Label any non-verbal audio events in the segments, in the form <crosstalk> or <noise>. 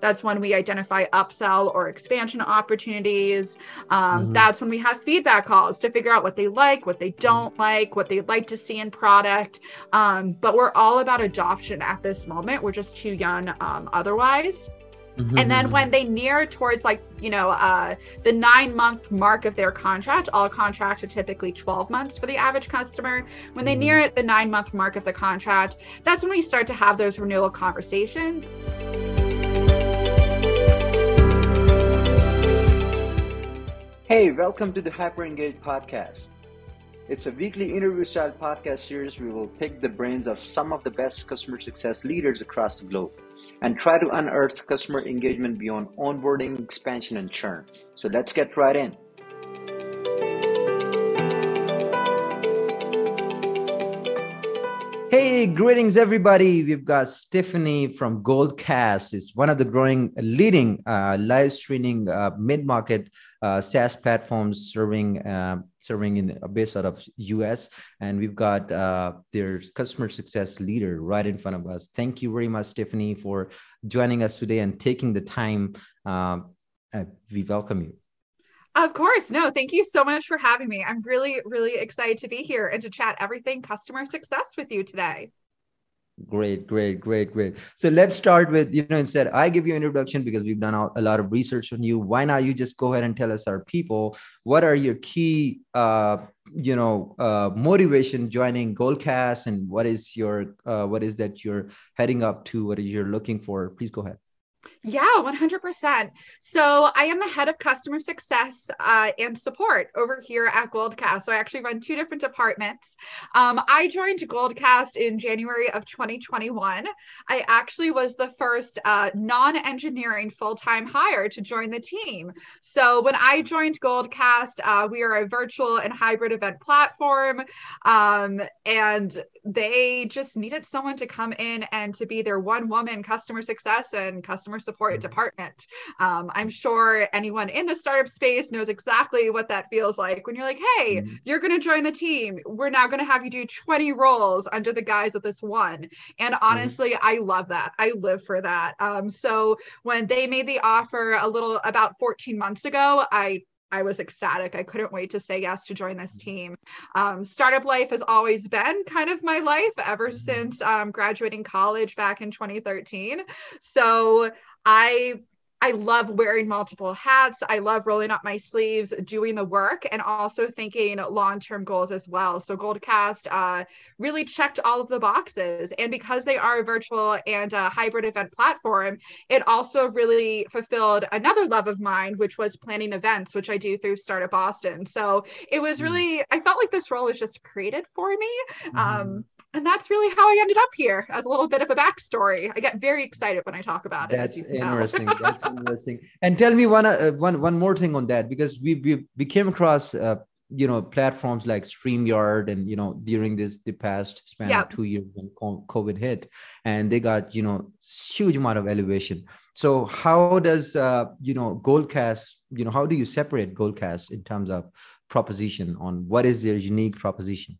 That's when we identify upsell or expansion opportunities. Um, mm-hmm. That's when we have feedback calls to figure out what they like, what they don't like, what they'd like to see in product. Um, but we're all about adoption at this moment. We're just too young um, otherwise. Mm-hmm. And then when they near towards like, you know, uh, the nine month mark of their contract, all contracts are typically 12 months for the average customer. When they mm-hmm. near the nine month mark of the contract, that's when we start to have those renewal conversations. Hey, welcome to the Hyper Engaged podcast. It's a weekly interview style podcast series we will pick the brains of some of the best customer success leaders across the globe and try to unearth customer engagement beyond onboarding, expansion, and churn. So let's get right in. Hey, greetings everybody. We've got Stephanie from Goldcast. It's one of the growing leading uh, live streaming uh, mid-market uh, SaaS platforms serving uh, serving in based out of US. And we've got uh, their customer success leader right in front of us. Thank you very much, Stephanie, for joining us today and taking the time. Uh, we welcome you. Of course. No, thank you so much for having me. I'm really, really excited to be here and to chat everything customer success with you today. Great, great, great, great. So let's start with, you know, instead I give you an introduction because we've done a lot of research on you. Why not you just go ahead and tell us our people, what are your key, uh, you know, uh, motivation joining Goldcast and what is your, uh, what is that you're heading up to? What is you're looking for? Please go ahead. Yeah, 100%. So I am the head of customer success uh, and support over here at Goldcast. So I actually run two different departments. Um, I joined Goldcast in January of 2021. I actually was the first uh, non engineering full time hire to join the team. So when I joined Goldcast, uh, we are a virtual and hybrid event platform. Um, and they just needed someone to come in and to be their one woman customer success and customer support mm-hmm. department. Um, I'm sure anyone in the startup space knows exactly what that feels like when you're like, hey, mm-hmm. you're going to join the team. We're now going to have you do 20 roles under the guise of this one. And mm-hmm. honestly, mm-hmm. I love that. I live for that. Um, so when they made the offer a little about 14 months ago, I I was ecstatic. I couldn't wait to say yes to join this mm-hmm. team. Um, startup life has always been kind of my life ever mm-hmm. since um, graduating college back in 2013. So I I love wearing multiple hats. I love rolling up my sleeves, doing the work, and also thinking long term goals as well. So, Goldcast uh, really checked all of the boxes. And because they are a virtual and a hybrid event platform, it also really fulfilled another love of mine, which was planning events, which I do through Startup Boston. So, it was mm. really, I felt like this role was just created for me. Mm-hmm. Um, and that's really how I ended up here as a little bit of a backstory. I get very excited when I talk about it. That's interesting. <laughs> that's interesting. And tell me one, uh, one, one more thing on that, because we, we, we came across, uh, you know, platforms like StreamYard and, you know, during this, the past span yep. of two years when COVID hit and they got, you know, huge amount of elevation. So how does, uh, you know, Goldcast, you know, how do you separate Goldcast in terms of proposition on what is their unique proposition?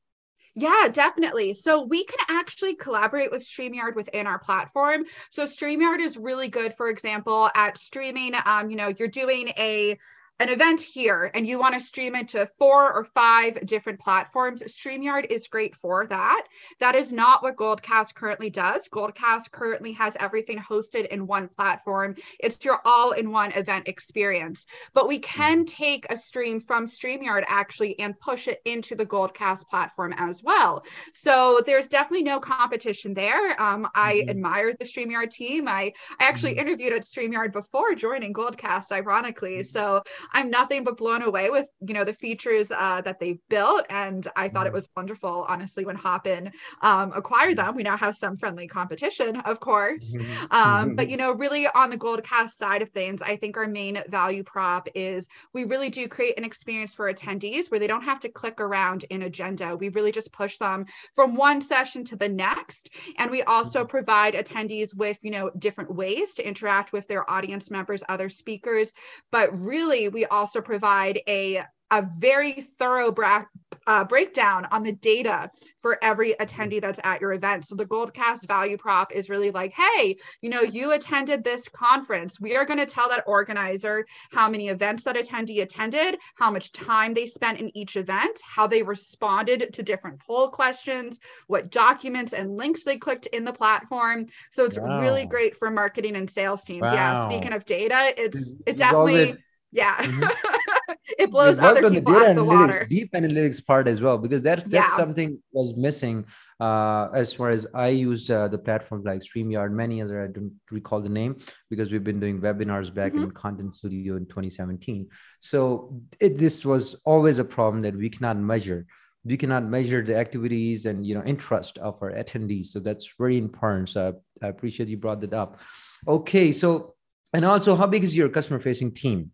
Yeah, definitely. So we can actually collaborate with StreamYard within our platform. So StreamYard is really good, for example, at streaming. Um, you know, you're doing a an event here and you want to stream it to four or five different platforms, StreamYard is great for that. That is not what Goldcast currently does. Goldcast currently has everything hosted in one platform. It's your all in one event experience. But we can mm-hmm. take a stream from StreamYard actually and push it into the Goldcast platform as well. So there's definitely no competition there. Um, I mm-hmm. admire the StreamYard team. I, I actually mm-hmm. interviewed at StreamYard before joining Goldcast, ironically. Mm-hmm. So I'm nothing but blown away with you know the features uh, that they've built, and I thought it mm-hmm. was wonderful. Honestly, when Hopin um, acquired them, we now have some friendly competition, of course. Mm-hmm. Um, but mm-hmm. you know, really on the Goldcast side of things, I think our main value prop is we really do create an experience for attendees where they don't have to click around in agenda. We really just push them from one session to the next, and we also provide attendees with you know different ways to interact with their audience members, other speakers, but really we also provide a a very thorough bra- uh, breakdown on the data for every attendee that's at your event. So the Goldcast value prop is really like, hey, you know, you attended this conference. We are going to tell that organizer how many events that attendee attended, how much time they spent in each event, how they responded to different poll questions, what documents and links they clicked in the platform. So it's wow. really great for marketing and sales teams. Wow. Yeah. Speaking of data, it's it definitely yeah. Mm-hmm. <laughs> it blows other people the data analytics, the water. deep analytics part as well, because that that's yeah. something was missing uh, as far as I used uh, the platforms like StreamYard, many other, I don't recall the name because we've been doing webinars back mm-hmm. in Content Studio in 2017. So it, this was always a problem that we cannot measure. We cannot measure the activities and you know interest of our attendees. So that's very important. So I, I appreciate you brought that up. Okay, so and also, how big is your customer facing team?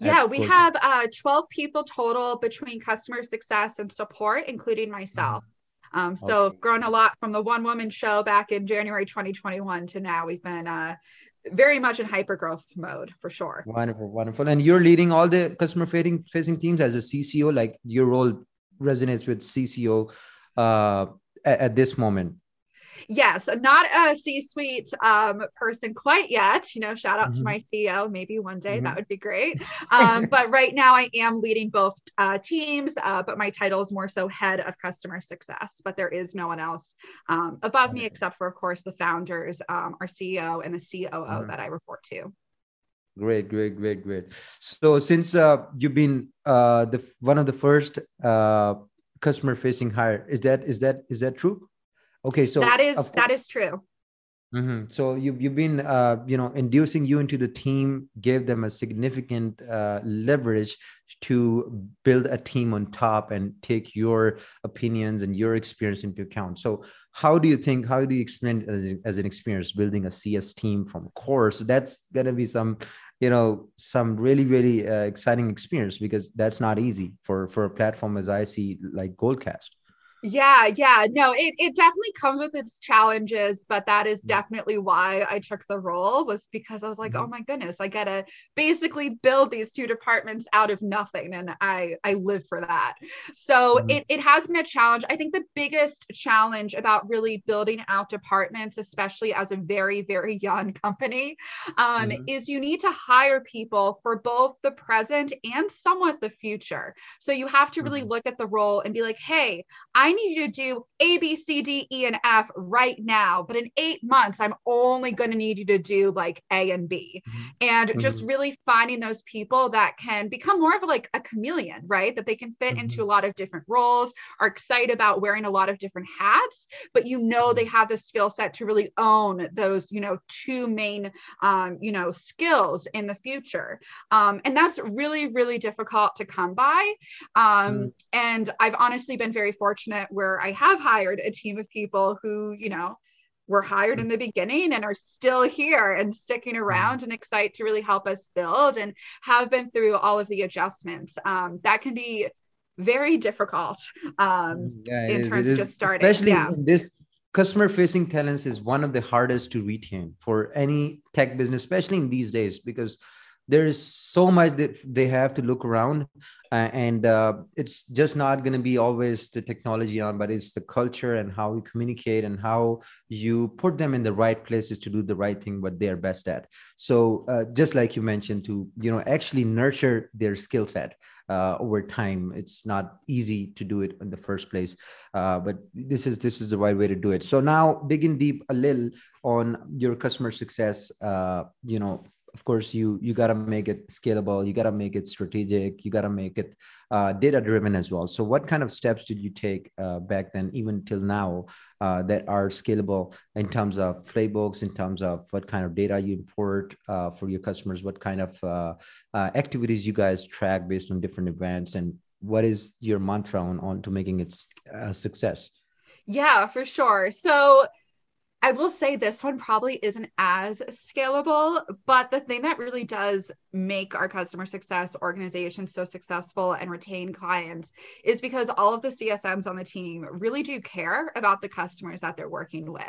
Yeah, we have uh, 12 people total between customer success and support, including myself. Mm-hmm. Um, so okay. grown a lot from the one woman show back in January 2021 to now. We've been uh, very much in hyper growth mode for sure. Wonderful, wonderful. And you're leading all the customer facing facing teams as a CCO, like your role resonates with CCO uh, at, at this moment yes, not a C-suite um, person quite yet. You know, shout out mm-hmm. to my CEO. Maybe one day mm-hmm. that would be great. <laughs> Um, but right now, I am leading both uh, teams. Uh, but my title is more so head of customer success. But there is no one else um, above me except for, of course, the founders, um, our CEO, and the COO mm-hmm. that I report to. Great, great, great, great. So since uh, you've been uh, the one of the first uh, customer facing hire, is that is that is that true? Okay, so that is that is true. Mm-hmm. So you you've been uh, you know inducing you into the team gave them a significant uh, leverage to build a team on top and take your opinions and your experience into account. So how do you think? How do you explain as, as an experience building a CS team from course? That's gonna be some you know some really really uh, exciting experience because that's not easy for for a platform as I see like Goldcast. Yeah, yeah. No, it, it definitely comes with its challenges, but that is definitely why I took the role was because I was like, mm-hmm. oh my goodness, I gotta basically build these two departments out of nothing. And I I live for that. So mm-hmm. it, it has been a challenge. I think the biggest challenge about really building out departments, especially as a very, very young company, um, mm-hmm. is you need to hire people for both the present and somewhat the future. So you have to really mm-hmm. look at the role and be like, hey, I I need you to do A, B, C, D, E, and F right now. But in eight months, I'm only going to need you to do like A and B. Mm-hmm. And mm-hmm. just really finding those people that can become more of like a chameleon, right? That they can fit mm-hmm. into a lot of different roles, are excited about wearing a lot of different hats, but you know they mm-hmm. have the skill set to really own those, you know, two main, um, you know, skills in the future. Um, and that's really, really difficult to come by. Um, mm-hmm. and I've honestly been very fortunate fortunate where I have hired a team of people who, you know, were hired in the beginning and are still here and sticking mm-hmm. around and excited to really help us build and have been through all of the adjustments. Um, that can be very difficult um, yeah, in terms of just starting. Especially yeah. in this customer facing talents is one of the hardest to retain for any tech business, especially in these days, because there is so much that they have to look around uh, and uh, it's just not going to be always the technology on but it's the culture and how you communicate and how you put them in the right places to do the right thing what they're best at. So uh, just like you mentioned to you know actually nurture their skill set uh, over time it's not easy to do it in the first place uh, but this is this is the right way to do it. So now digging deep a little on your customer success uh, you know of course you you got to make it scalable you got to make it strategic you got to make it uh, data driven as well. So what kind of steps did you take uh, back then even till now uh, that are scalable in terms of playbooks in terms of what kind of data you import uh, for your customers? What kind of uh, uh, activities you guys track based on different events? And what is your mantra on, on to making it a success? Yeah for sure. So I will say this one probably isn't as scalable, but the thing that really does make our customer success organization so successful and retain clients is because all of the CSMs on the team really do care about the customers that they're working with.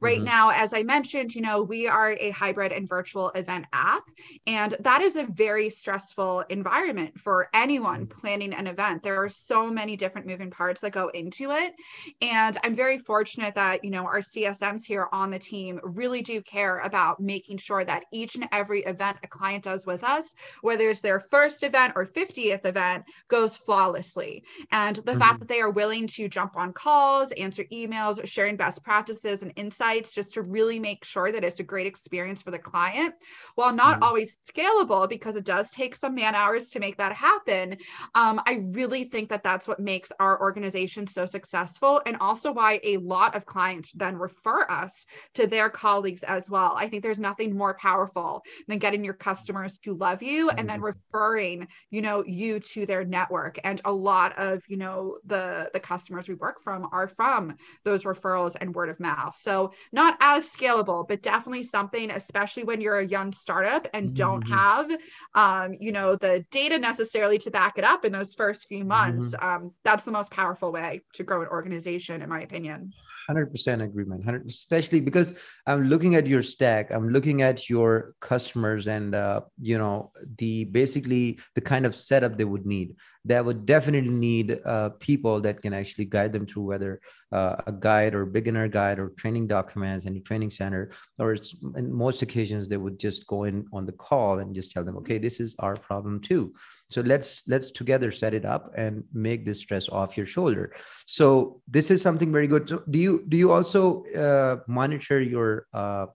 Right mm-hmm. now, as I mentioned, you know, we are a hybrid and virtual event app, and that is a very stressful environment for anyone mm-hmm. planning an event. There are so many different moving parts that go into it. And I'm very fortunate that, you know, our CSMs here on the team really do care about making sure that each and every event a client does with us, whether it's their first event or 50th event, goes flawlessly. And the mm-hmm. fact that they are willing to jump on calls, answer emails, sharing best practices and insights just to really make sure that it's a great experience for the client, while not mm-hmm. always scalable because it does take some man hours to make that happen. Um, I really think that that's what makes our organization so successful and also why a lot of clients then refer us to their colleagues as well. I think there's nothing more powerful than getting your customers to love you and then mm-hmm. referring you know you to their network and a lot of you know the the customers we work from are from those referrals and word of mouth so not as scalable but definitely something especially when you're a young startup and don't mm-hmm. have um, you know the data necessarily to back it up in those first few months mm-hmm. um, that's the most powerful way to grow an organization in my opinion 100% agreement 100 especially because i'm looking at your stack i'm looking at your customers and uh, you know the basically the kind of setup they would need that would definitely need uh, people that can actually guide them through whether uh, a guide or beginner guide or training documents and a training center or in most occasions they would just go in on the call and just tell them okay this is our problem too. So let's let's together set it up and make this stress off your shoulder. So this is something very good. So do you do you also uh, monitor your uh,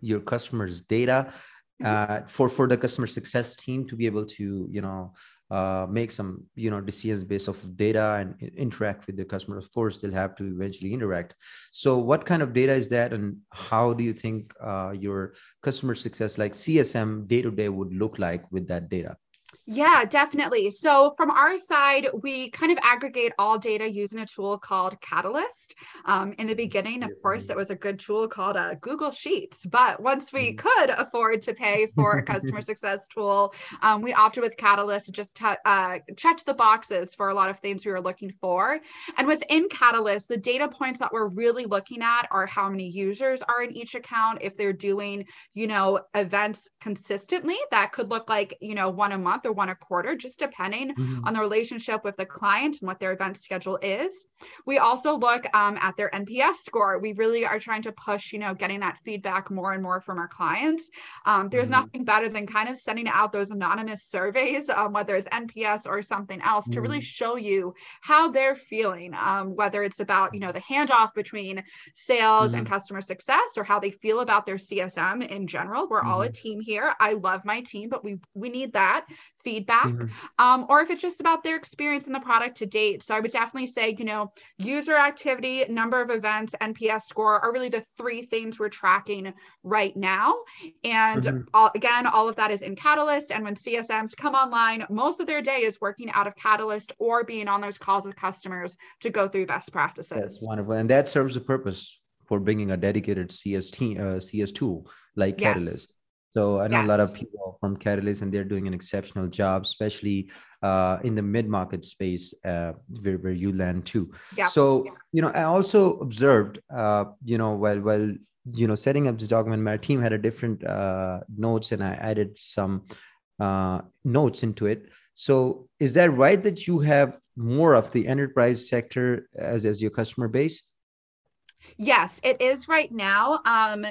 your customers data uh, for for the customer success team to be able to you know uh, make some you know decisions based off of data and interact with the customer of course they'll have to eventually interact. So what kind of data is that and how do you think uh, your customer success like csm day to day would look like with that data yeah, definitely. So from our side, we kind of aggregate all data using a tool called Catalyst. Um, in the beginning, of course, it was a good tool called uh, Google Sheets. But once we mm. could afford to pay for a customer <laughs> success tool, um, we opted with Catalyst, just t- uh, checked the boxes for a lot of things we were looking for. And within Catalyst, the data points that we're really looking at are how many users are in each account, if they're doing, you know, events consistently, that could look like, you know, one a month or one a quarter, just depending mm-hmm. on the relationship with the client and what their event schedule is. We also look um, at their NPS score. We really are trying to push, you know, getting that feedback more and more from our clients. Um, there's mm-hmm. nothing better than kind of sending out those anonymous surveys, um, whether it's NPS or something else, mm-hmm. to really mm-hmm. show you how they're feeling, um, whether it's about, you know, the handoff between sales and mm-hmm. customer success or how they feel about their CSM in general. We're all a mm-hmm. team here. I love my team, but we we need that feedback mm-hmm. um, or if it's just about their experience in the product to date so i would definitely say you know user activity number of events nps score are really the three things we're tracking right now and mm-hmm. all, again all of that is in catalyst and when csms come online most of their day is working out of catalyst or being on those calls with customers to go through best practices that's wonderful and that serves a purpose for bringing a dedicated cs team uh, cs tool like yes. catalyst so I know yes. a lot of people from Catalyst, and they're doing an exceptional job, especially uh, in the mid-market space uh, where, where you land too. Yeah. So yeah. you know, I also observed, uh, you know, while while you know setting up this document, my team had a different uh, notes, and I added some uh, notes into it. So is that right that you have more of the enterprise sector as as your customer base? Yes, it is right now. Um,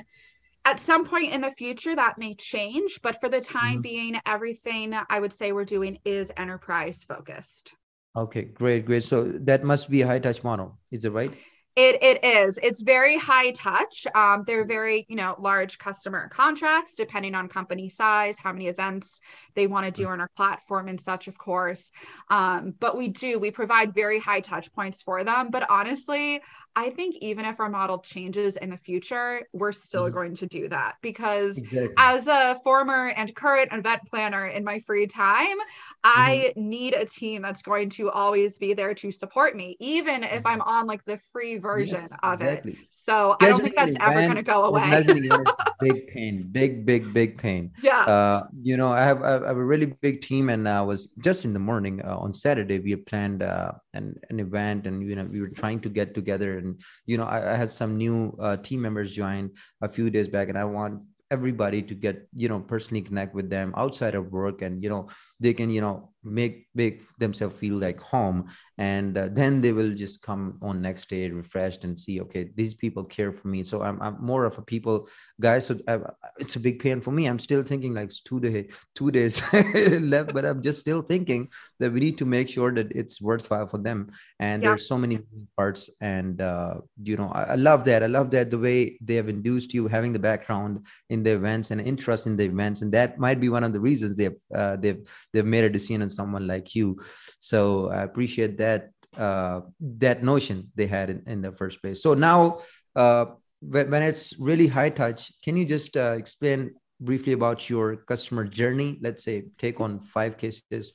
at some point in the future that may change but for the time mm-hmm. being everything i would say we're doing is enterprise focused. Okay great great. So that must be a high touch model. Is it right it, it is. It's very high touch. Um, they're very, you know, large customer contracts, depending on company size, how many events they want to do on our platform and such, of course. Um, but we do, we provide very high touch points for them. But honestly, I think even if our model changes in the future, we're still mm-hmm. going to do that because exactly. as a former and current event planner in my free time, I mm-hmm. need a team that's going to always be there to support me, even if I'm on like the free version yes, of exactly. it. So I don't think that's ever going to go away. <laughs> big pain, big, big, big pain. Yeah. Uh, you know, I have, I have a really big team, and I was just in the morning uh, on Saturday. We planned uh, an an event, and you know, we were trying to get together, and you know, I, I had some new uh, team members join a few days back, and I want everybody to get you know personally connect with them outside of work and you know they can you know make make themselves feel like home. And uh, then they will just come on next day refreshed and see okay these people care for me. So i'm, I'm more of a people guy. So I, it's a big pain for me. I'm still thinking like two day two days <laughs> left but i'm just still thinking that we need to make sure that it's worthwhile for them. And yeah. there's so many parts. And uh, you know I, I love that. I love that the way they have induced you having the background in the events and interest in the events. And that might be one of the reasons they've uh, they've they've made a decision on someone like you. So i appreciate that uh, that notion they had in, in the first place. So now uh, when, it's really high touch can you just uh, explain briefly about your customer journey? Let's say take on five cases.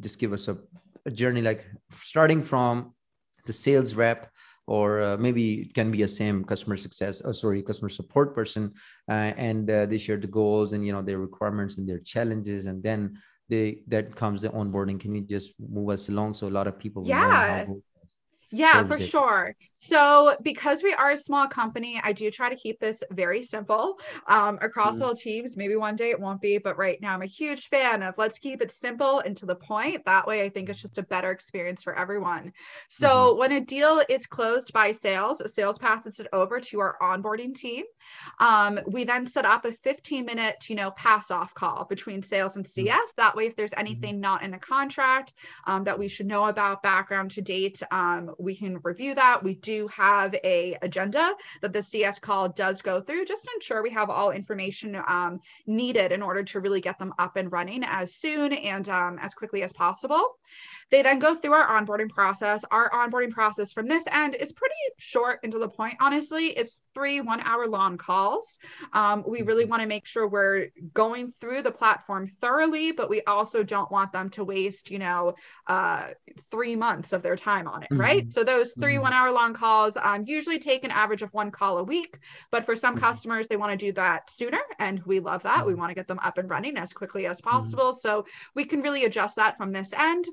Just give us a, a journey like starting from the sales rep or uh, maybe it can be a same customer success oh sorry customer support person uh, and uh, they share the goals and you know their requirements and their challenges. And then they that comes the onboarding. Can you just move us along? So a lot of people yeah yeah, for sure. So, because we are a small company, I do try to keep this very simple um, across mm all teams. Maybe one day it won't be, but right now I'm a huge fan of let's keep it simple and to the point. That way, I think it's just a better experience for everyone. So, mm-hmm. when a deal is closed by sales, sales passes it over to our onboarding team. Um, we then set up a 15 minute, you know, pass off call between sales and CS. Mm-hmm. That way, if there's mm-hmm. anything not in the contract um, that we should know about, background to date, um, we can review that. We do have a agenda that the CS call does go through just to ensure we have all information um, needed in order to really get them up and running as soon and um, as quickly as possible. They then go through our onboarding process. Our onboarding process from this end is pretty short and to the point, honestly. It's three one hour long calls. Um, we really mm-hmm. want to make sure we're going through the platform thoroughly, but we also don't want them to waste, you know, uh, three months of their time on it, mm-hmm. right? So those 3 mm-hmm. one hour long calls um, usually take an average of one call a week, but for some mm-hmm. customers, they want to do that sooner. And we love that. We mm-hmm. want to get them up and running as quickly as possible. So we can really adjust that from this end.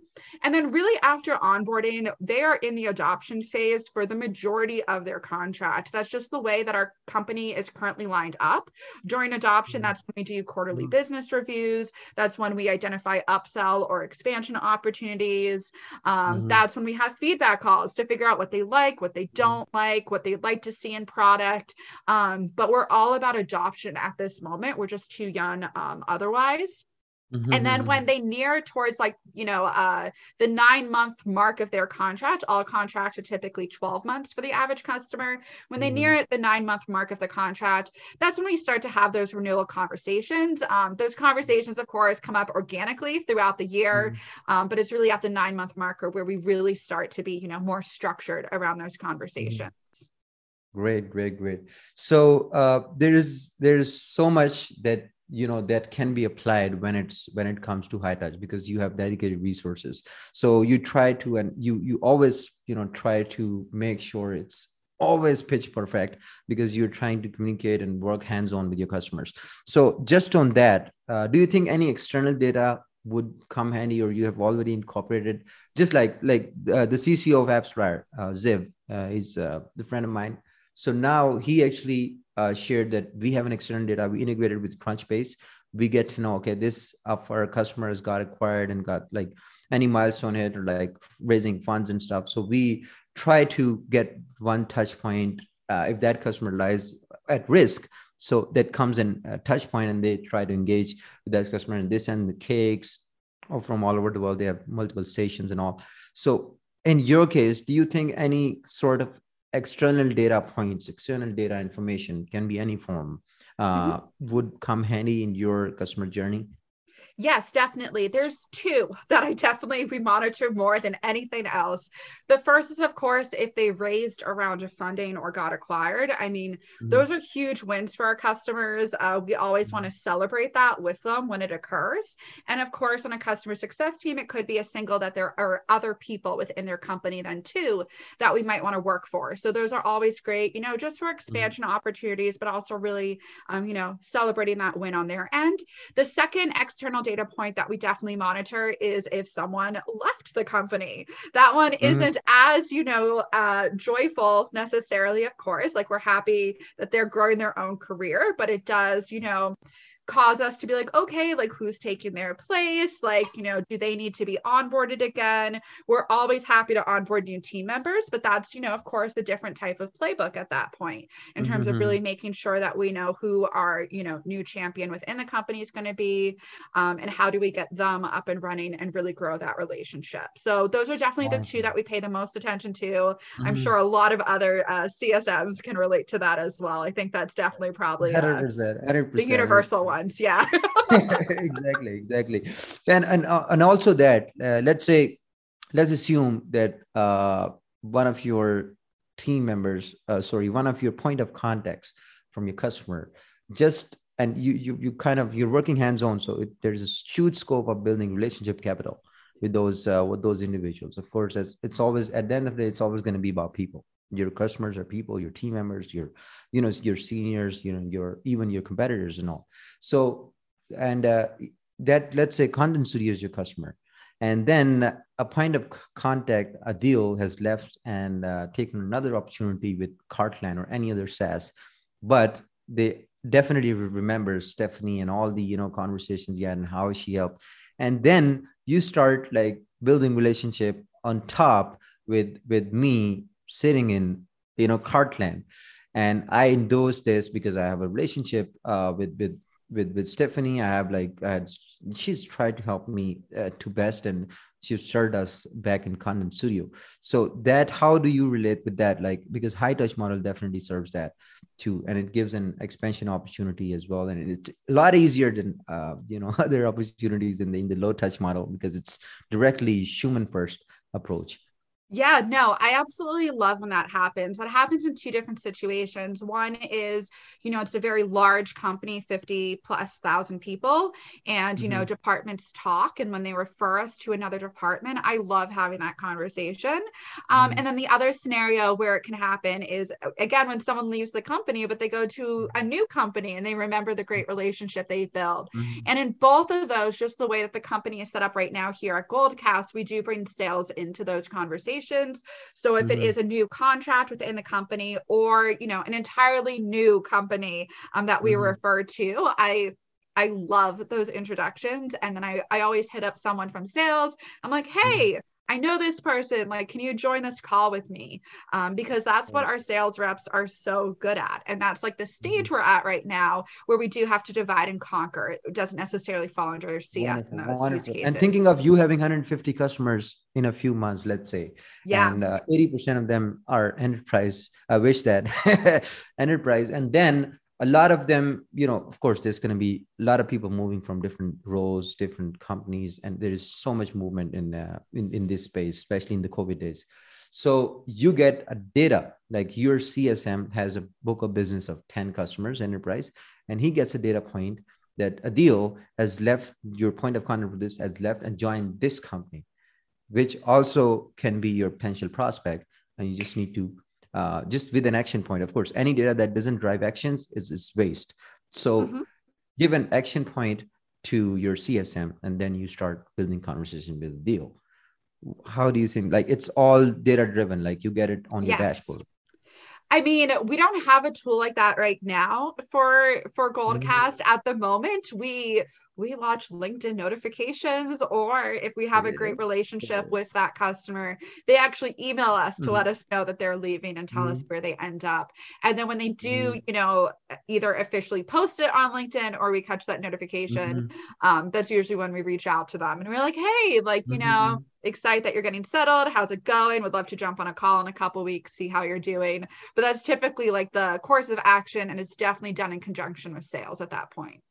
And then, really, after onboarding, they are in the adoption phase for the majority of their contract. That's just the way that our company is currently lined up. During adoption, mm-hmm. that's when we do quarterly mm-hmm. business reviews. That's when we identify upsell or expansion opportunities. Um, mm-hmm. That's when we have feedback calls to figure out what they like, what they mm-hmm. don't like, what they'd like to see in product. Um, but we're all about adoption at this moment. We're just too young um, otherwise. Mm-hmm. And then mm-hmm. when they near towards like, you know, uh, the nine month mark of their contract, all contracts are typically 12 months for the average customer. When they mm-hmm. near the nine month mark of the contract, that's when we start to have those renewal conversations. Um, those conversations, of course, come up organically throughout the year, mm-hmm. um, but it's really at the nine month marker where we really start to be, you know, more structured around those mm-hmm. conversations. Great, great, great. So uh, there is there is so much that you know that can be applied when it's when it comes to high touch because you have dedicated resources. So you try to and you you always you know try to make sure it's always pitch perfect because you're trying to communicate and work hands on with your customers. So just on that uh, do you think any external data would come handy or you have already incorporated? Just like like uh, the cco of appsflyer uh, ziv uh, is uh, the friend of mine. So now he actually uh, shared that we have an external data. We integrated with Crunchbase. We get to know, okay, this of our customers got acquired and got like any milestone hit or like raising funds and stuff. So we try to get one touch point uh, if that customer lies at risk. So that comes in a touch point and they try to engage with that customer and this and the cakes or from all over the world. They have multiple stations and all. So in your case, do you think any sort of external data points, external data information can be any form, uh, mm-hmm. would come handy in your customer journey? Yes, definitely. There's two <laughs> that I definitely we monitor more than anything else. The first is, of course, if they raised a round of funding or got acquired. I mean, mm-hmm. those are huge wins for our customers. Uh, we always mm-hmm. want to celebrate that with them when it occurs. And of course, on a customer success team, it could be a single that there are other people within their company then too that we might want to work for. So those are always great, you know, just for mm-hmm. expansion mm-hmm. opportunities, but also really, um, you know, celebrating that win on their end. The second external data point that we definitely monitor is if someone left the company. That one mm-hmm. isn't as, you know, uh, joyful necessarily, of course. Like we're happy that they're growing their own career, but it does, you know, cause us to be like, okay, like who's taking their place? Like, you know, do they need to be onboarded again? We're always happy to onboard new team members, but that's, you know, of course, a different type of playbook at that point in terms mm-hmm. of really making sure that we know who our, you know, new champion within the company is going to be um, and how do we get them up and running and really grow that relationship. So those are definitely the two that we pay the most attention to. Mm-hmm. I'm sure a lot of other uh, CSMs can relate to that as well. I think that's definitely probably uh, 100%, 100%. the universal one yeah. <laughs> Exactly exactly. And and uh, and also that uh, let's say let's assume that uh, one of your team members uh, sorry one of your point of contacts from your customer just and you you you kind of you're working hands on so it, there's a huge scope of building relationship capital with those uh, with those individuals. Of course as it's always at the end of the day it's always going to be about people your customers are people your team members your you know your seniors you know your even your competitors and all. So and uh, that let's say content studio is your customer. And then a point of contact Adil has left and uh, taken another opportunity with cartland or any other saas. But they definitely remember stephanie and all the you know conversations you had and how she helped. And then you start like building relationship on top with with me sitting in you know cartland. And i endorse this because i have a relationship uh, with with with with stephanie. I have like I had, she's tried to help me uh, to best and she started us back in content studio. So that how do you relate with that? Like because high touch model definitely serves that too. And it gives an expansion opportunity as well. And it's a lot easier than uh, you know <laughs> other opportunities in the in the low touch model because it's directly human first approach yeah, no, I absolutely love when that happens. That happens in two different situations. One is, you know, it's a very large company, 50 plus thousand people, and, you mm-hmm. know, departments talk. And when they refer us to another department, I love having that conversation. Um, mm-hmm. And then the other scenario where it can happen is, again, when someone leaves the company, but they go to a new company and they remember the great relationship they built. Mm-hmm. And in both of those, just the way that the company is set up right now here at Goldcast, we do bring sales into those conversations so if mm-hmm. it is a new contract within the company or, you know, an entirely new company um, that we mm-hmm. refer to, I I love those introductions. And then I, I always hit up someone from sales. I'm like, mm-hmm. hey, I know this person. Like, can you join this call with me? Um, because that's what our sales reps are so good at. And that's like the stage mm-hmm. we're at right now, where we do have to divide and conquer. It doesn't necessarily fall under CS in those Wonderful. And thinking of you having 150 customers in a few months, let's say, yeah, and uh, 80% of them are enterprise. I wish that <laughs> enterprise, and then a lot of them you know of course there's going to be a lot of people moving from different roles different companies and there is so much movement in uh, in, in this space especially in the covid days. So you get a data like your csm has a book of business of 10 customers enterprise and he gets a data point that Adil has left your point of contact for this has left and joined this company which also can be your potential prospect and you just need to uh, just with an action point. Of course, any data that doesn't drive actions is, is waste. So mm-hmm. give an action point to your CSM, and then you start building conversation with the deal. How do you think? Like it's all data driven. Like you get it on yes. your dashboard. I mean, we don't have a tool like that right now for for Goldcast mm-hmm. at the moment. We we watch LinkedIn notifications, or if we have a great relationship with that customer, they actually email us to mm-hmm. let us know that they're leaving and tell mm-hmm. us where they end up. And then when they do, mm-hmm. you know, either officially post it on LinkedIn or we catch that notification, mm-hmm. um, that's usually when we reach out to them and we're like, hey, like, you know, mm-hmm excited that you're getting settled. How's it going? Would love to jump on a call in a couple weeks, see how you're doing. But that's typically like the course of action, and it's definitely done in conjunction with sales at that point.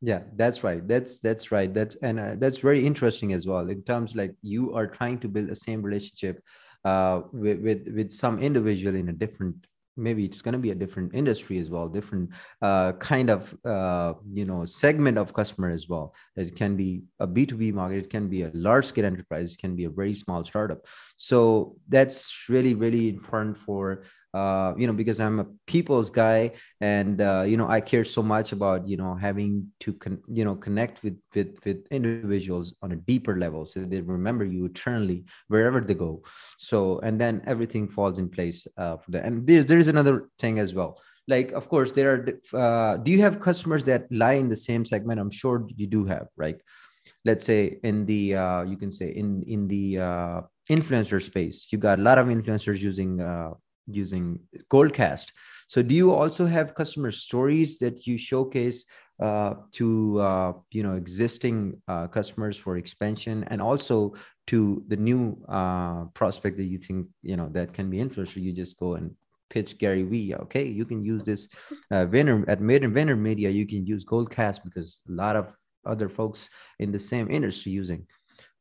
yeah that's right that's that's right that's and uh, that's very interesting as well in terms like you are trying to build the same relationship uh, with, with with some individual in a different maybe it's going to be a different industry as well different uh, kind of uh, you know segment of customer as well. It can be a b2b market it can be a large scale enterprise it can be a very small startup. So that's really really important for uh, you know because i'm a people's guy and uh, you know i care so much about you know having to con- you know connect with with with individuals on a deeper level so they remember you eternally wherever they go. So and then everything falls in place uh, for that and there's there's another thing as well. Like of course there are uh, do you have customers that lie in the same segment? I'm sure you do have right? Let's say in the uh, you can say in in the uh, influencer space you got a lot of influencers using uh, using Goldcast. So do you also have customer stories that you showcase uh, to uh, you know existing uh, customers for expansion and also to the new uh, prospect that you think you know that can be influential? You just go and pitch Gary Vee. Okay, you can use this uh, Vayner at Made in Vayner Media. You can use Goldcast because a lot of other folks in the same industry using.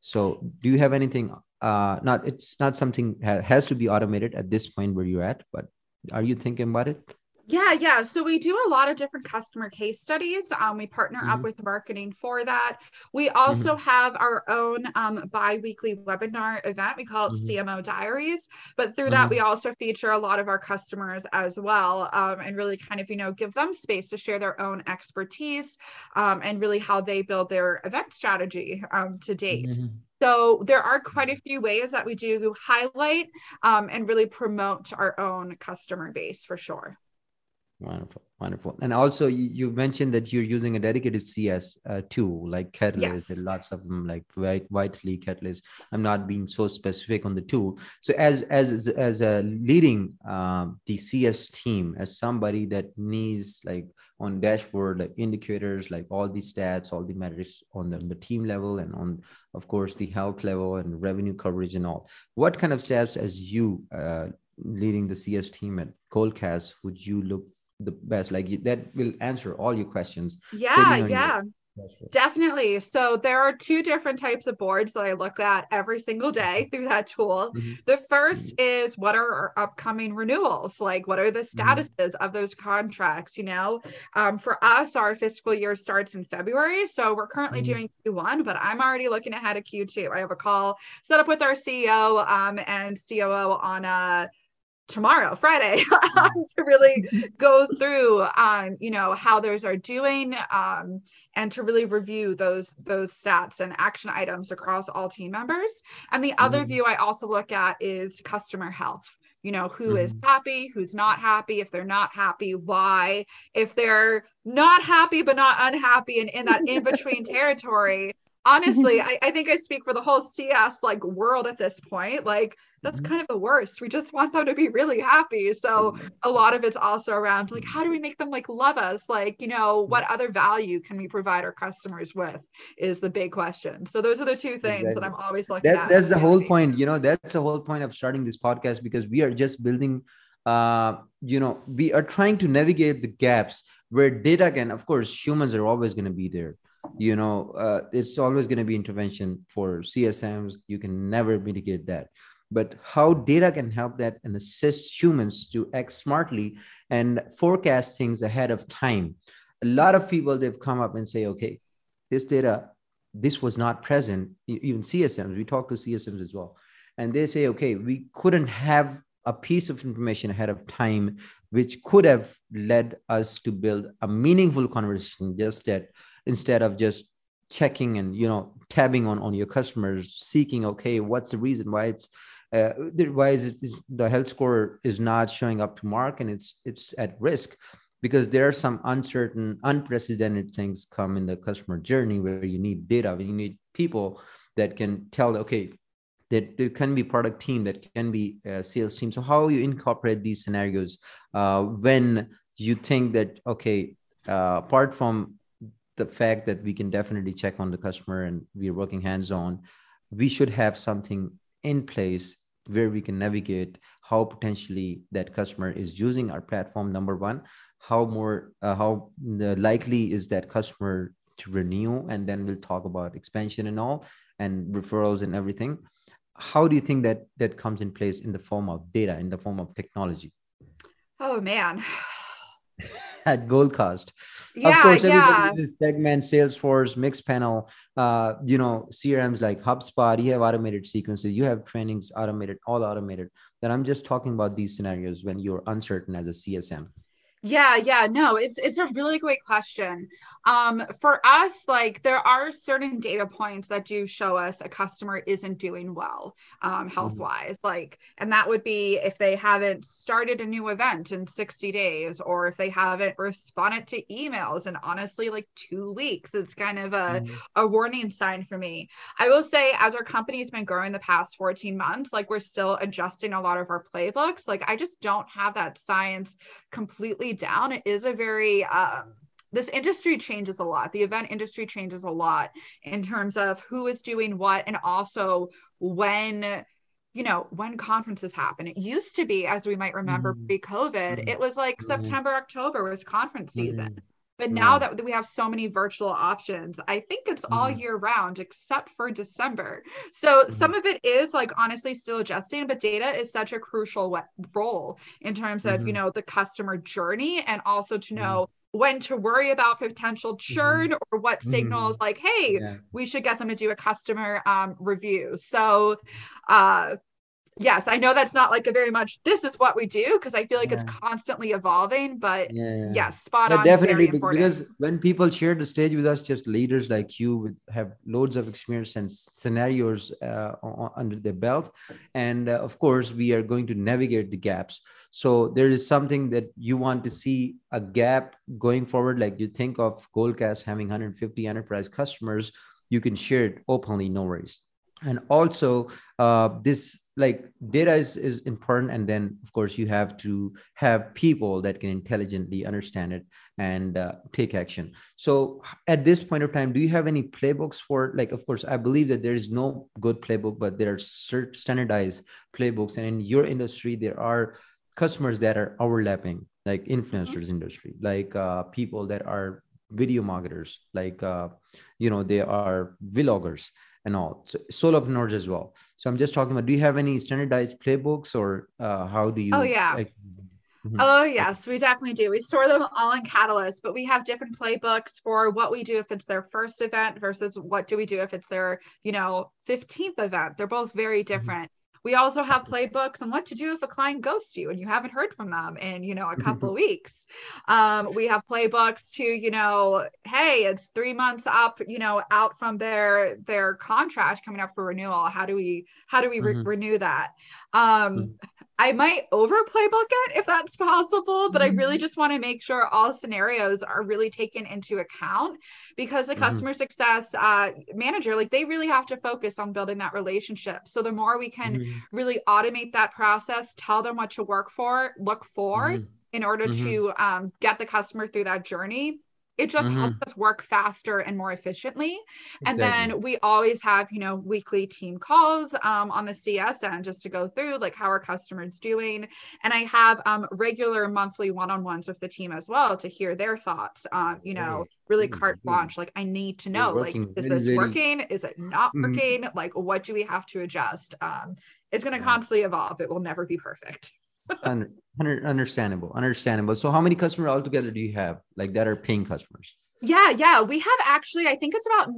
So, do you have anything uh, not it's not something ha- has to be automated at this point where you're at but are you thinking about it yeah, yeah. So we do a lot of different customer case studies. Um, we partner mm-hmm. up with marketing for that. We also mm-hmm. have our own um, bi weekly webinar event. We call it mm-hmm. CMO Diaries. But through that, we mm-hmm. also feature a lot of our customers as well um, and really kind of, you know, give them space to share their own expertise um, and really how they build their event strategy um, to date. So there are quite a few ways that we do highlight um, and really promote our own customer base for sure. Wonderful, wonderful. And also, you, you mentioned that you're using a dedicated CS uh, tool like Catalyst. Yes. There are lots of them, like White, Vitally, Catalyst. I'm not being so specific on the tool. So, as as as a leading um, the CS team, as somebody that needs like on dashboard, like indicators, like all these stats, all the metrics on the, on the team level, and on of course the health level and revenue coverage and all. What kind of steps, as you uh, leading the CS team at Goldcast, would you look the best like that will answer all your questions yeah yeah Definitely. So there are two different types of boards that I look at every single day through that tool. Mm-hmm. The 1st mm-hmm. is what are our upcoming renewals? Like what are the mm-hmm. statuses mm-hmm. of those contracts? You know, um, for us, our fiscal year starts in February. So we're currently mm-hmm. doing Q1, but I'm already looking ahead of Q2. I have a call set up with our CEO um, and COO on a tomorrow friday <laughs> to really go through um, you know how those are doing um, and to really review those those stats and action items across all team members. And the mm-hmm. other view i also look at is customer health. You know who mm-hmm. is happy who's not happy if they're not happy why? If they're not happy but not unhappy and in that in between <laughs> territory honestly <laughs> I, I think i speak for the whole cs like world at this point. Like that's mm-hmm. kind of the worst. We just want them to be really happy. So a lot of it's also around like how do we make them like love us? Like you know what other value can we provide our customers with is the big question. So those are the two things exactly. that i'm always looking that's at that's the whole point you know that's the whole point of starting this podcast because we are just building uh you know we are trying to navigate the gaps where data can of course humans are always going to be there you know uh, it's always going to be intervention for csms you can never mitigate that. But how data can help that and assist humans to act smartly and forecast things ahead of time. A lot of people they've come up and say okay this data this was not present. Even csms we talk to csms as well. And they say okay we couldn't have a piece of information ahead of time which could have led us to build a meaningful conversation just that instead of just checking and you know tabbing on on your customers seeking okay what's the reason why it's uh, why is it is the health score is not showing up to mark and it's it's at risk? Because there are some uncertain unprecedented things come in the customer journey where you need data you need people that can tell okay that there can be product team that can be a sales team. So how you incorporate these scenarios uh, when you think that okay uh, apart from the fact that we can definitely check on the customer and we're working hands on, we should have something in place where we can navigate how potentially that customer is using our platform. Number one, how more uh, how likely is that customer to renew and then we'll talk about expansion and all and referrals and everything. How do you think that that comes in place in the form of data in the form of technology? Oh man <laughs> at Goldcast. Yeah, of course, yeah. segment, Salesforce, Mixpanel, uh, you know, CRMs like HubSpot, you have automated sequences, you have trainings automated, all automated. Then I'm just talking about these scenarios when you're uncertain as a CSM. Yeah, yeah, no, it's it's a really great question. Um, for us, like there are certain data points that do show us a customer isn't doing well, um, health wise. Mm-hmm. Like, and that would be if they haven't started a new event in 60 days, or if they haven't responded to emails in honestly like two weeks. It's kind of a, mm-hmm. a warning sign for me. I will say, as our company's been growing the past 14 months, like we're still adjusting a lot of our playbooks. Like, I just don't have that science completely down, it is a very um, this industry changes a lot. The event industry changes a lot in terms of who is doing what and also when you know when conferences happen it used to be as we might remember mm-hmm. pre-covid mm-hmm. it was like mm-hmm. september october was conference season mm-hmm. But now that we have so many virtual options i think it's all mm-hmm. year round except for december so mm-hmm. some of it is like honestly still adjusting but data is such a crucial role in terms of you know the customer journey and also to know when to worry about potential churn mm-hmm. or what signals mm-hmm. like hey yeah. we should get them to do a customer um, review so uh, yes i know that's not like a very much this is what we do because i feel like yeah. it's constantly evolving but yeah, yes spot on definitely because when people share the stage with us just leaders like you would have loads of experience and scenarios uh, under their belt and uh, of course we are going to navigate the gaps. So there is something that you want to see a gap going forward like you think of goldcast having 150 enterprise customers you can share it openly no worries and also uh, this like data is, is important. And then of course you have to have people that can intelligently understand it and uh, take action. So at this point of time do you have any playbooks for like of course i believe that there is no good playbook but there are standardized playbooks. And in your industry there are customers that are overlapping like influencers industry like uh, people that are video marketers like uh, you know they are vloggers and all so solopreneurs as well so i'm just talking about do you have any standardized playbooks or uh, how do you oh yeah like, mm-hmm. Oh, yes, we definitely do. We store them all in Catalyst, but we have different playbooks for what we do if it's their first event versus what do we do if it's their, you know, 15th event. They're both very mm-hmm. different. Mm-hmm. We also have playbooks on what to do if a client ghosts you and you haven't heard from them in, you know, a couple of weeks. Um, we have playbooks to, you know, hey, it's three months up, you know, out from their their contract coming up for renewal. How do we how do we re- mm-hmm. renew that? Um, mm-hmm. I might overplay bucket if that's possible, but mm-hmm. I really just want to make sure all scenarios are really taken into account because the mm-hmm. customer success uh, manager, like they really have to focus on building that relationship. So the more we can mm-hmm. really automate that process, tell them what to work for, look for mm-hmm. in order mm-hmm. to um, get the customer through that journey, it just mm-hmm. helps us work faster and more efficiently exactly. and then we always have you know weekly team calls um, on the cs end just to go through like how our customers doing and i have um, regular monthly one-on-ones with the team as well to hear their thoughts um, you know really mm-hmm. carte blanche like i need to know like is this working is it not mm-hmm. working mm-hmm. like what do we have to adjust um, it's going to constantly evolve it will never be perfect understandable understandable. So how many customers altogether do you have like that are paying customers? Yeah yeah. We have actually i think it's about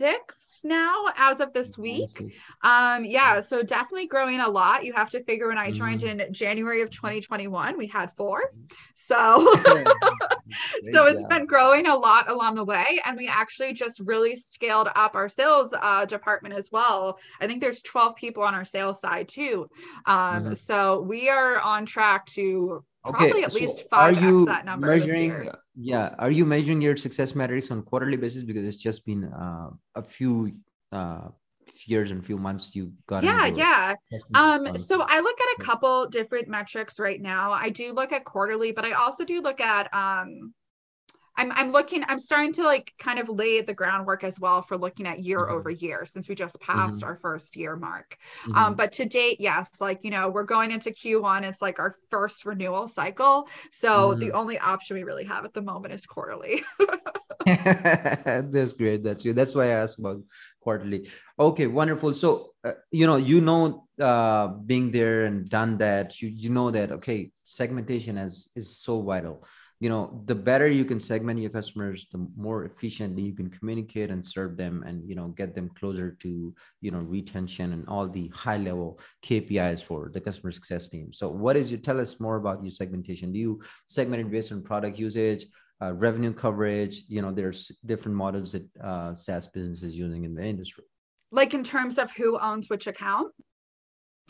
96 now as of this week. Um, yeah, so definitely growing a lot. You have to figure when I joined mm-hmm. in January of 2021, we had four. <laughs> So <laughs> so it's been growing a lot along the way. And we actually just really scaled up our sales uh, department as well. I think there's 12 people on our sales side too. Um, mm-hmm. so we are on track to probably okay, at so least five are you that number measuring yeah are you measuring your success metrics on quarterly basis? Because it's just been uh, a few uh, years and few months you got yeah yeah. um so i look at a couple different metrics right now. I do look at quarterly but i also do look at um I'm I'm looking, I'm starting to like kind of lay the groundwork as well for looking at year mm-hmm. over year since we just passed mm-hmm. our first year mark. Um, mm-hmm. Um, but to date, yes, like you know, we're going into Q1. It's like our first renewal cycle. So the mm-hmm. only option we really have at the moment is quarterly. <laughs> That's great. That's good. That's why I asked about quarterly. Okay, wonderful. So uh, you know, you know, uh, being there and done that, you you know that okay, segmentation is is so vital you know the better you can segment your customers the more efficiently you can communicate and serve them and you know get them closer to you know retention and all the high level kpis for the customer success team. So what is you tell us more about your segmentation. Do you segment it based on product usage uh, revenue coverage? You know there's different models that uh, saas businesses using in the industry. Like in terms of who owns which account?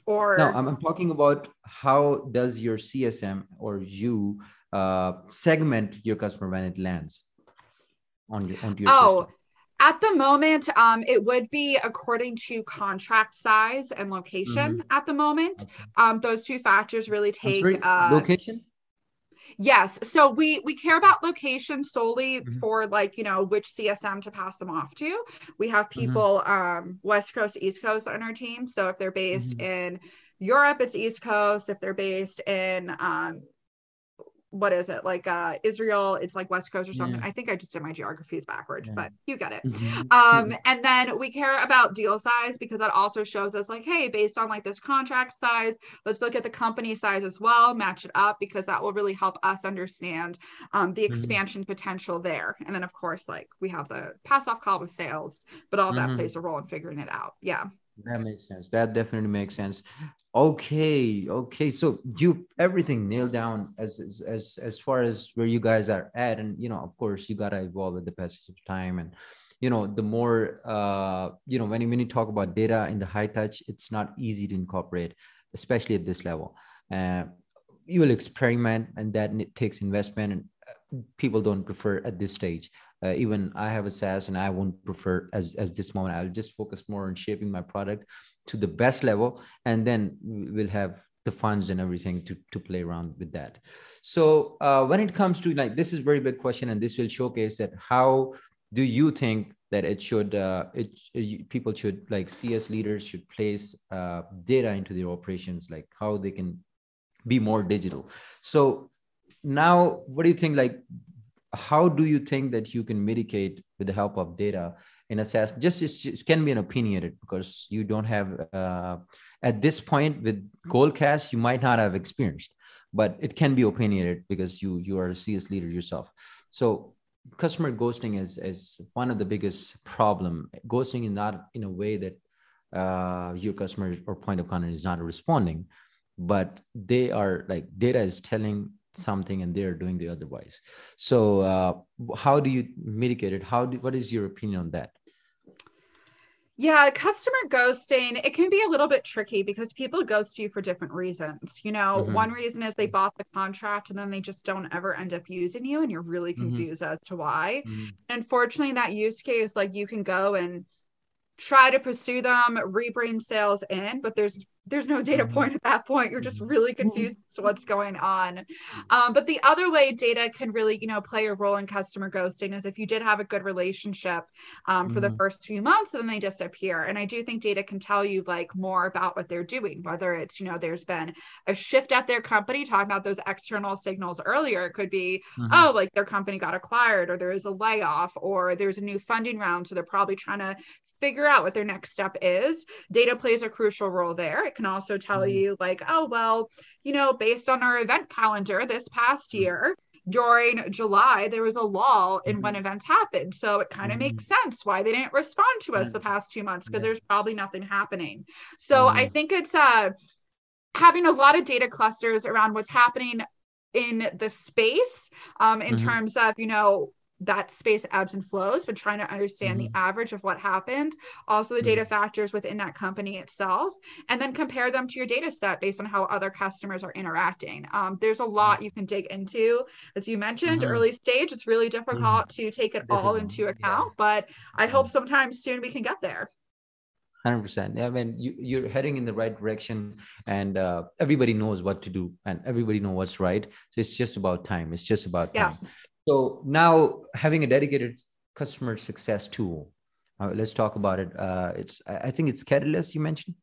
Or no I'm, I'm talking about how does your csm or you uh, segment your customer when it lands on your onto your oh system? at the moment um, it would be according to contract size and location mm-hmm. at the moment okay. um, those two factors really take uh, location yes so we we care about location solely mm-hmm. for like you know which csm to pass them off to we have mm-hmm. people mm-hmm. um west coast east coast on our team so if they're based mm-hmm. in europe it's east coast if they're based in um what is it like uh israel it's like west coast or something yeah. i think i just did my geographies backwards yeah. but you get it mm-hmm. um mm-hmm. and then we care about deal size because that also shows us like hey based on like this contract size let's look at the company size as well match it up because that will really help us understand um, the mm-hmm. expansion mm-hmm. potential there and then of course like we have the pass off call with sales but all that mm-hmm. plays a role in figuring it out yeah that makes sense that definitely makes sense okay okay. So you everything nailed down as, as as far as where you guys are at. And you know of course you got to evolve with the passage of time. And you know the more uh you know when you, when you talk about data in the high touch it's not easy to incorporate especially at this level. Uh, you will experiment and that takes investment and uh, people don't prefer at this stage. Uh, even i have a saas and i won't prefer as as this moment. I'll just focus more on shaping my product to the best level and then we'll have the funds and everything to, to play around with that. So uh, when it comes to like this is very big question and this will showcase that how do you think that it should uh, it, it, people should like cs leaders should place uh, data into their operations like how they can be more digital? So now what do you think like how do you think that you can mitigate with the help of data in a sense just it can be an opinionated because you don't have uh, at this point with goldcast you might not have experienced but it can be opinionated because you you are a cs leader yourself. So customer ghosting is is one of the biggest problem. Ghosting is not in a way that uh, your customer or point of contact is not responding but they are like data is telling something and they're doing the otherwise. So uh, how do you mitigate it? How do what is your opinion on that yeah, customer ghosting, it can be a little bit tricky because people ghost you for different reasons. You know, mm-hmm. one reason is they bought the contract and then they just don't ever end up using you and you're really mm-hmm. confused mm-hmm. as to why. Mm-hmm. Unfortunately, in that use case, like you can go and try to pursue them, rebrand sales in, but there's there's no data mm-hmm. point at that point. You're just mm-hmm. really confused as to what's going on. Um, but the other way data can really, you know, play a role in customer ghosting is if you did have a good relationship um, for mm-hmm. the first few months and then they disappear. And I do think data can tell you like more about what they're doing, whether it's, you know, there's been a shift at their company, talking about those external signals earlier. It could be, mm-hmm. oh, like their company got acquired or there is a layoff or there's a new funding round. So they're probably trying to figure out what their next step is. Data plays a crucial role there. It can also tell mm-hmm. you, like, oh, well, you know, based on our event calendar this past mm-hmm. year, during July, there was a lull in mm-hmm. when events happened. So it kind of mm-hmm. makes sense why they didn't respond to us the past two months because yeah. there's probably nothing happening. So I mm-hmm. think it's uh, having a lot of data clusters around what's happening in the space um, in mm-hmm. terms of, you know, that space ebbs and flows, but trying to understand mm-hmm. the average of what happened, also the mm-hmm. data factors within that company itself, and then compare them to your data set based on how other customers are interacting. Um, there's a lot mm-hmm. you can dig into. As you mentioned, mm-hmm. early stage, it's really difficult mm-hmm. to take it all into account, yeah. but I hope mm-hmm. sometime soon we can get there. 100% i mean you, you're heading in the right direction and uh, everybody knows what to do and everybody knows what's right so it's just about time it's just about time yeah. So now having a dedicated customer success tool, uh, let's talk about it. Uh, it's I think it's Catalyst you mentioned.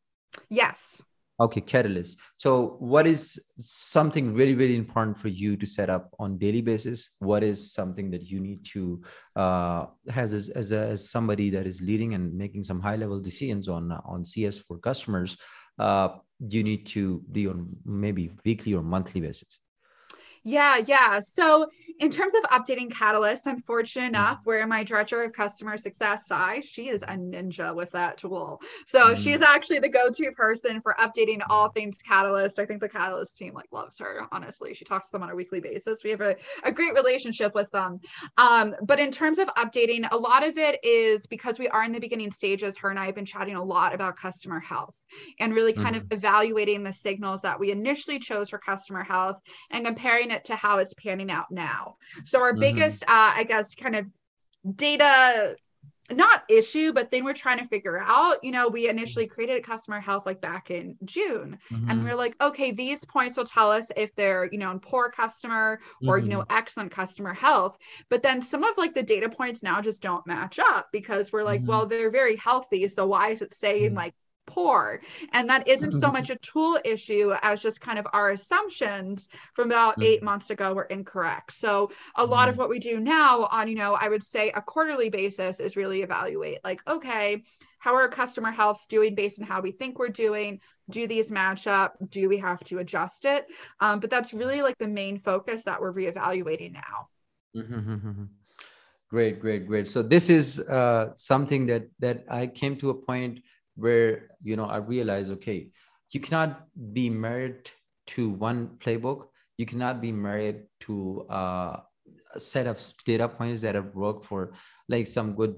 Yes. Okay, Catalyst. So, what is something really, really important for you to set up on daily basis? What is something that you need to uh, has as as, a, as somebody that is leading and making some high level decisions on on CS for customers? Uh, you need to do on maybe weekly or monthly basis. Yeah, yeah. So in terms of updating Catalyst, I'm fortunate mm-hmm. enough where my director of customer success, Sai, she is a ninja with that tool. So mm-hmm. she's actually the go-to person for updating all things Catalyst. I think the Catalyst team like loves her, honestly. She talks to them on a weekly basis. We have a, a great relationship with them. Um, but in terms of updating, a lot of it is because we are in the beginning stages, her and I have been chatting a lot about customer health and really kind mm-hmm. of evaluating the signals that we initially chose for customer health and comparing it to how it's panning out now. So our mm-hmm. biggest, uh, I guess, kind of data not issue, but then we're trying to figure out, you know, we initially created a customer health like back in June. Mm-hmm. And we're like, okay, these points will tell us if they're, you know, poor customer or, mm-hmm. you know, mm-hmm. excellent customer health. But then some of like the data points now just don't match up because we're like, mm-hmm. well, they're very healthy. So why is it saying mm-hmm. like poor. And that isn't so <laughs> much a tool issue as just kind of our assumptions from about mm-hmm. eight months ago were incorrect. So a lot of mm-hmm. what we do now on, you know, I would say a quarterly basis is really evaluate like, okay, how are customer healths doing based on how we think we're doing? Do these match up? Do we have to adjust it? Um, but that's really like the main focus that we're reevaluating now. Mm-hmm. <laughs> Great, great, great. So this is uh, something that that I came to a point where you know i realized okay you cannot be married to one playbook. You cannot be married to uh, a set of data points that have worked for like some good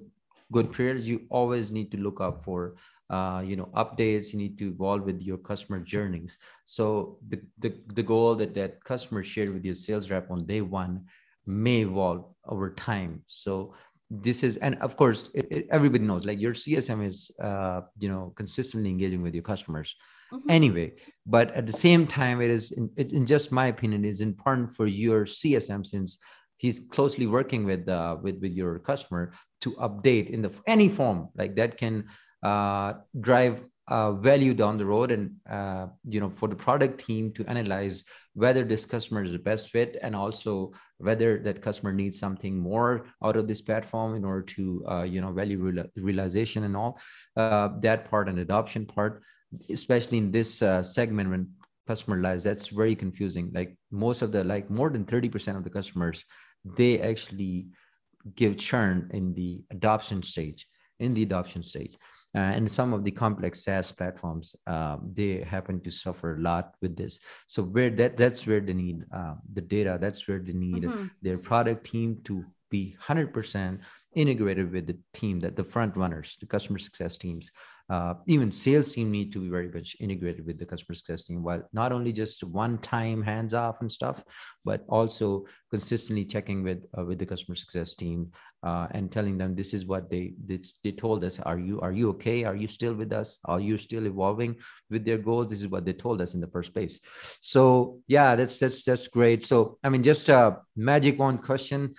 good periods you always need to look up for uh, you know updates. You need to evolve with your customer journeys. So the, the the goal that that customer shared with your sales rep on day one may evolve over time. So this is and of course it, it, everybody knows like your csm is uh, you know consistently engaging with your customers mm-hmm. anyway but at the same time it is in, in, just my opinion is important for your csm since he's closely working with uh, with with your customer to update in the any form like that can uh, drive uh, value down the road and uh, you know for the product team to analyze whether this customer is the best fit and also whether that customer needs something more out of this platform in order to uh, you know value real- realization and all uh, that part and adoption part especially in this uh, segment when customer lives that's very confusing. Like most of the like more than 30% of the customers they actually give churn in the adoption stage in the adoption stage and some of the complex SaaS platforms, um, they happen to suffer a lot with this. So where that that's where they need uh, the data. That's where they need mm-hmm. their product team to be 100% integrated with the team that the front runners, the customer success teams, uh, even sales team need to be very much integrated with the customer success team. While not only just one time hands off and stuff but also consistently checking with uh, with the customer success team uh, and telling them this is what they, they they told us. Are you are you okay? Are you still with us? Are you still evolving with their goals? This is what they told us in the first place. So yeah that's that's that's great. So i mean just a magic wand question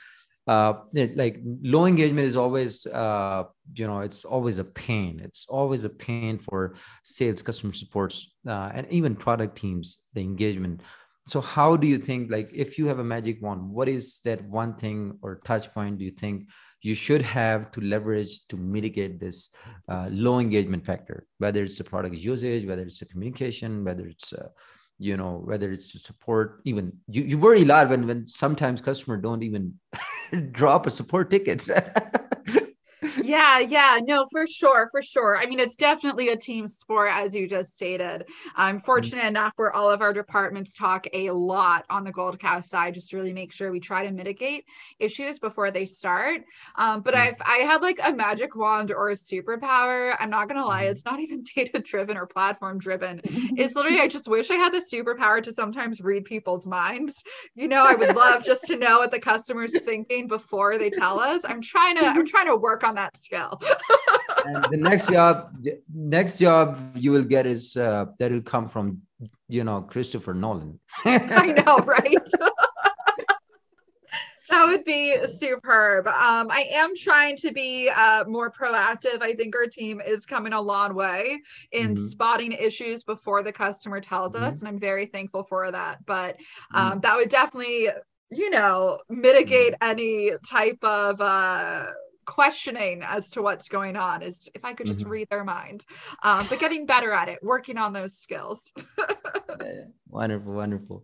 uh, like low engagement is always uh, you know it's always a pain. It's always a pain for sales customer supports uh, and even product teams the engagement. So how do you think like if you have a magic wand what is that one thing or touch point do you think you should have to leverage to mitigate this uh, low engagement factor? Whether it's the product usage whether it's the communication whether it's uh, you know whether it's to support even you, you worry a lot when when sometimes customer don't even <laughs> drop a support ticket <laughs> yeah, yeah, no, for sure, for sure. I mean, it's definitely a team sport, as you just stated. I'm mm-hmm. fortunate mm-hmm. enough where all of our departments talk a lot on the Goldcast side, just to really make sure we try to mitigate issues before they start. Um, but mm-hmm. if I had like a magic wand or a superpower, I'm not gonna lie, mm-hmm. it's not even <laughs> data driven or platform driven. <laughs> it's literally, I just wish I had the superpower to sometimes read people's minds. You know, I would love just to know what the customer's thinking before they tell us. I'm trying to, I'm trying to work on that that skill. <laughs> and the next job, next job you will get is uh, that will come from you know Christopher Nolan. <laughs> I know, right? <laughs> that would be superb. Um, I am trying to be uh, more proactive. I think our team is coming a long way in mm-hmm. spotting issues before the customer tells mm-hmm. us, and I'm very thankful for that. But um, mm-hmm. that would definitely, you know, mitigate mm-hmm. any type of uh, questioning as to what's going on is if I could just mm-hmm. read their mind. Um, but getting better at it, working on those skills. <laughs> yeah, wonderful, wonderful.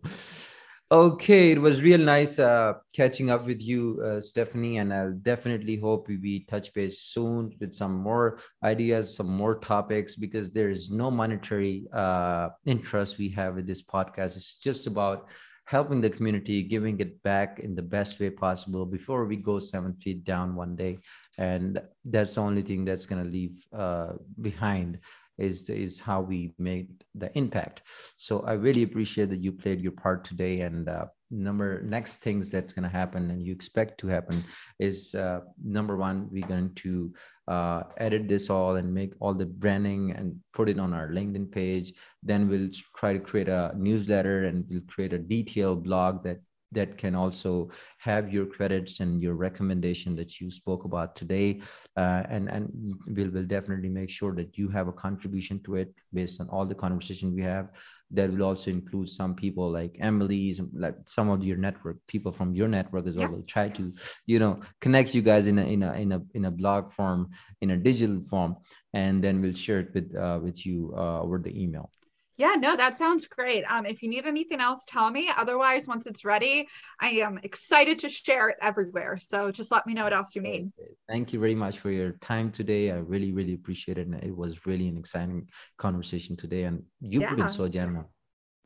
Okay, it was real nice uh, catching up with you, uh, Stephanie, and I'll definitely hope we, we touch base soon with some more ideas, some more topics, because there is no monetary uh, interest we have with this podcast. It's just about helping the community, giving it back in the best way possible before we go seven feet down one day. And that's the only thing that's going to leave uh, behind is is how we made the impact. So I really appreciate that you played your part today. And uh, number next things that's going to happen and you expect to happen is uh, number one, we're going to uh, edit this all and make all the branding and put it on our LinkedIn page. Then we'll try to create a newsletter and we'll create a detailed blog that that can also have your credits and your recommendation that you spoke about today uh, and and we'll, we'll definitely make sure that you have a contribution to it based on all the conversation we have that will also include some people like emily's like some of your network people from your network as well yeah. will try to you know connect you guys in a in a in a in a blog form in a digital form and then we'll share it with uh, with you uh, over the email yeah, no, that sounds great. Um, if you need anything else, tell me. Otherwise, once it's ready, I am excited to share it everywhere. So just let me know what else you need. Thank you very much for your time today. I really, really appreciate it. And it was really an exciting conversation today. And you've yeah. been so generous.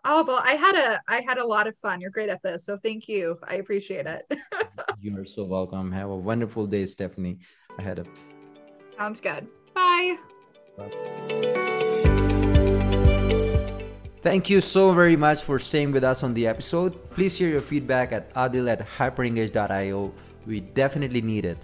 Oh well, I had a I had a lot of fun. You're great at this, so thank you. I appreciate it. <laughs> you are so welcome. Have a wonderful day, Stephanie. Ahead of. Sounds good. Bye. Bye. Thank you so very much for staying with us on the episode. Please share your feedback at adil at hyperengage.io. We definitely need it.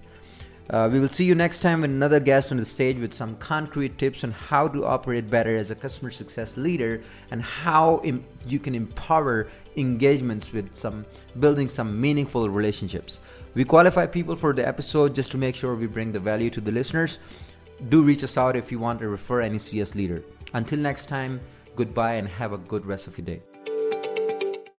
Uh, we will see you next time with another guest on the stage with some concrete tips on how to operate better as a customer success leader and how Im- you can empower engagements with some building some meaningful relationships. We qualify people for the episode just to make sure we bring the value to the listeners. Do reach us out if you want to refer any CS leader. Until next time, Goodbye and have a good rest of your day.